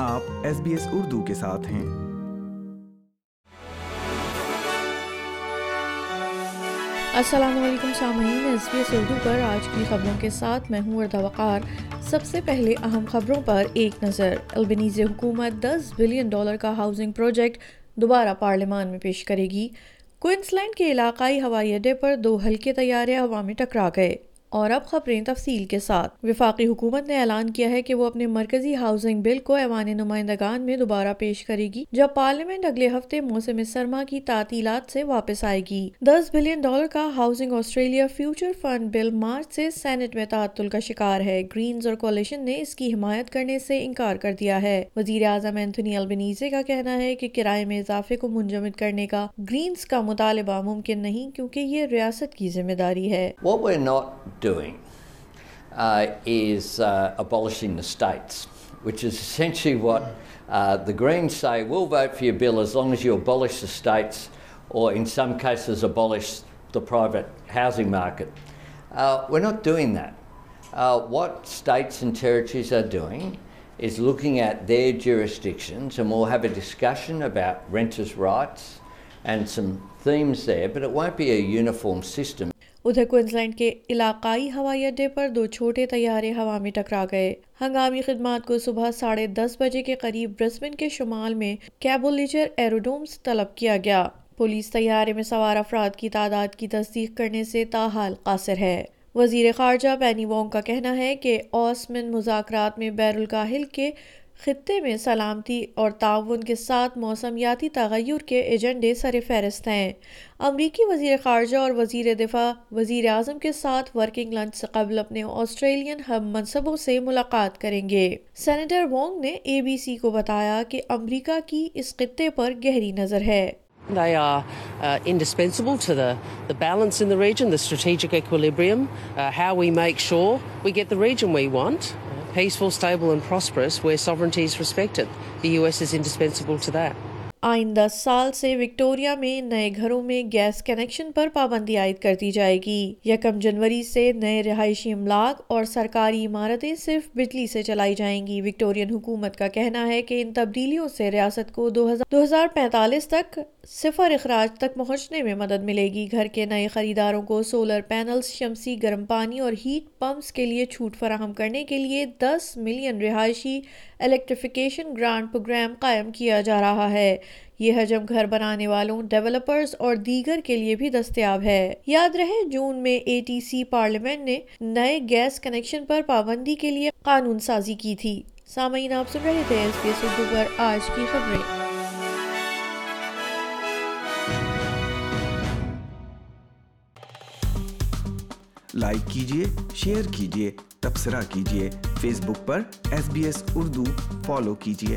آپ S S B Urdu کے ساتھ ہیں السلام علیکم سامعین ایس بی ایس اردو پر آج کی خبروں کے ساتھ میں ہوں وقار سب سے پہلے اہم خبروں پر ایک نظر البنیز حکومت دس بلین ڈالر کا ہاؤسنگ پروجیکٹ دوبارہ پارلیمان میں پیش کرے گی کوئنس لینڈ کے علاقائی ہوائی اڈے پر دو ہلکے طیارے میں ٹکرا گئے اور اب خبریں تفصیل کے ساتھ وفاقی حکومت نے اعلان کیا ہے کہ وہ اپنے مرکزی ہاؤسنگ بل کو ایوان نمائندگان میں دوبارہ پیش کرے گی جب پارلیمنٹ اگلے ہفتے موسم سرما کی تعطیلات سے واپس آئے گی دس بلین ڈالر کا housing Australia future fund bill March سے سینٹ میں تعطل کا شکار ہے گرینز اور کولیشن نے اس کی حمایت کرنے سے انکار کر دیا ہے وزیر اعظم اینتھونی البنیزے کا کہنا ہے کہ کرائے میں اضافے کو منجمد کرنے کا گرینس کا مطالبہ ممکن نہیں کیونکہ یہ ریاست کی ذمہ داری ہے doing is abolishing the states what is what growings I what you bill is on abolish states abolish the put has a mark when out doing that what states in churches are doing is looking at registration some we have a discussion about events what's and some them see what you a uniform system ادھر and کے علاقائی ہوائی اڈے پر دو چھوٹے ہوا میں ٹکرا گئے ہنگامی خدمات کو صبح ساڑھے دس بجے کے قریب برسبن کے شمال میں کیبولیجر ایروڈومز طلب کیا گیا پولیس طیارے میں سوار افراد کی تعداد کی تصدیق کرنے سے تاحال قاصر ہے وزیر خارجہ پینی وانگ کا کہنا ہے کہ اوسمن مذاکرات میں بیر الگاہل کے خطے میں سلامتی اور تعاون کے ساتھ موسمیاتی تغیر کے ایجنڈے سر فہرست ہیں امریکی وزیر خارجہ اور وزیر دفاع وزیر اعظم کے ساتھ ورکنگ لنچ سے قبل اپنے آسٹریلین ہم منصبوں سے ملاقات کریں گے سینیٹر وانگ نے اے بی سی کو بتایا کہ امریکہ کی اس خطے پر گہری نظر ہے They are uh, indispensable to the, the balance in the region, the strategic equilibrium, uh, how we make sure we get the region we want, peaceful, stable and prosperous where sovereignty is respected. The US is indispensable to that. آئندہ سال سے Victoria میں نئے گھروں میں gas connection پر پابندی عائد کر دی جائے گی یکم جنوری سے نئے رہائشی املاک اور سرکاری عمارتیں صرف بجلی سے چلائی جائیں گی وکٹورین حکومت کا کہنا ہے کہ ان تبدیلیوں سے ریاست کو دو ہزار پینتالیس تک صفر اخراج تک پہنچنے میں مدد ملے گی گھر کے نئے خریداروں کو سولر پینلز شمسی گرم پانی اور ہیٹ پمپس کے لیے چھوٹ فراہم کرنے کے لیے دس ملین رہائشی الیکٹریفیکیشن گرانٹ پروگرام قائم کیا جا رہا ہے یہ حجم گھر بنانے والوں ڈیولپرز اور دیگر کے لیے بھی دستیاب ہے یاد رہے جون میں اے ٹی سی پارلیمنٹ نے نئے گیس کنیکشن پر پابندی کے لیے قانون سازی کی تھی سامعین آج کی خبریں لائک کیجیے شیئر کیجیے تبصرہ کیجیے فیس بک پر S B S Urdu follow کیجیے